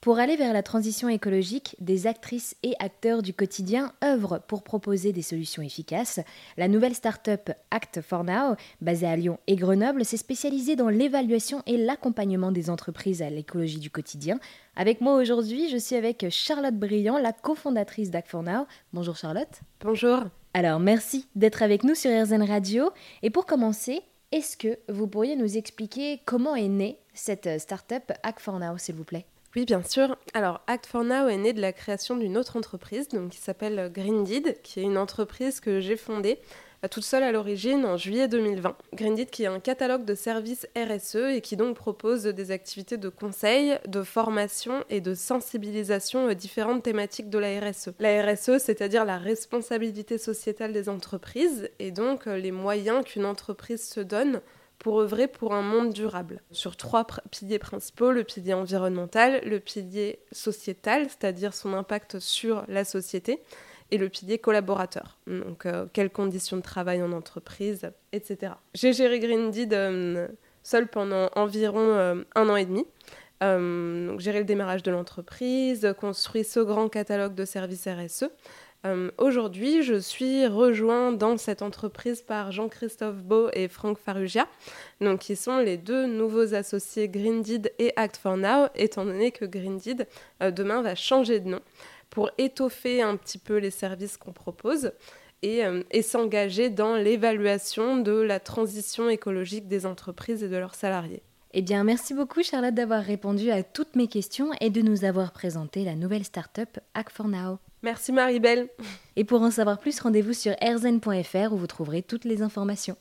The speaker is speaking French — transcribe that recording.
Pour aller vers la transition écologique, des actrices et acteurs du quotidien œuvrent pour proposer des solutions efficaces. La nouvelle start-up Act for Now, basée à Lyon et Grenoble, s'est spécialisée dans l'évaluation et l'accompagnement des entreprises à l'écologie du quotidien. Avec moi aujourd'hui, je suis avec Charlotte Briand, la cofondatrice d'Act for Now. Bonjour Charlotte. Bonjour. Alors merci d'être avec nous sur RZN Radio. Et pour commencer, est-ce que vous pourriez nous expliquer comment est née cette start-up Act for Now, s'il vous plaît? Oui, bien sûr. Alors, Act for Now est né de la création d'une autre entreprise donc, qui s'appelle Greendeed, qui est une entreprise que j'ai fondée euh, toute seule à l'origine en juillet 2020. Greendeed qui est un catalogue de services RSE et qui donc propose des activités de conseil, de formation et de sensibilisation aux différentes thématiques de la RSE. La RSE, c'est-à-dire la responsabilité sociétale des entreprises et donc euh, les moyens qu'une entreprise se donne pour œuvrer pour un monde durable. Sur trois piliers principaux, le pilier environnemental, le pilier sociétal, c'est-à-dire son impact sur la société, et le pilier collaborateur. Donc, euh, quelles conditions de travail en entreprise, etc. J'ai géré Greendeed euh, seul pendant environ euh, un an et demi. donc, gérer le démarrage de l'entreprise, construire ce grand catalogue de services RSE, euh, aujourd'hui, je suis rejoint dans cette entreprise par Jean-Christophe Beau et Franck Farugia, donc qui sont les deux nouveaux associés Greendeed et Act for Now, étant donné que Greendeed euh, demain va changer de nom pour étoffer un petit peu les services qu'on propose et, euh, et s'engager dans l'évaluation de la transition écologique des entreprises et de leurs salariés. Eh bien, merci beaucoup Charlotte d'avoir répondu à toutes mes questions et de nous avoir présenté la nouvelle start-up Act for Now. Merci Marie-Belle. Et pour en savoir plus, rendez-vous sur rzen.fr où vous trouverez toutes les informations.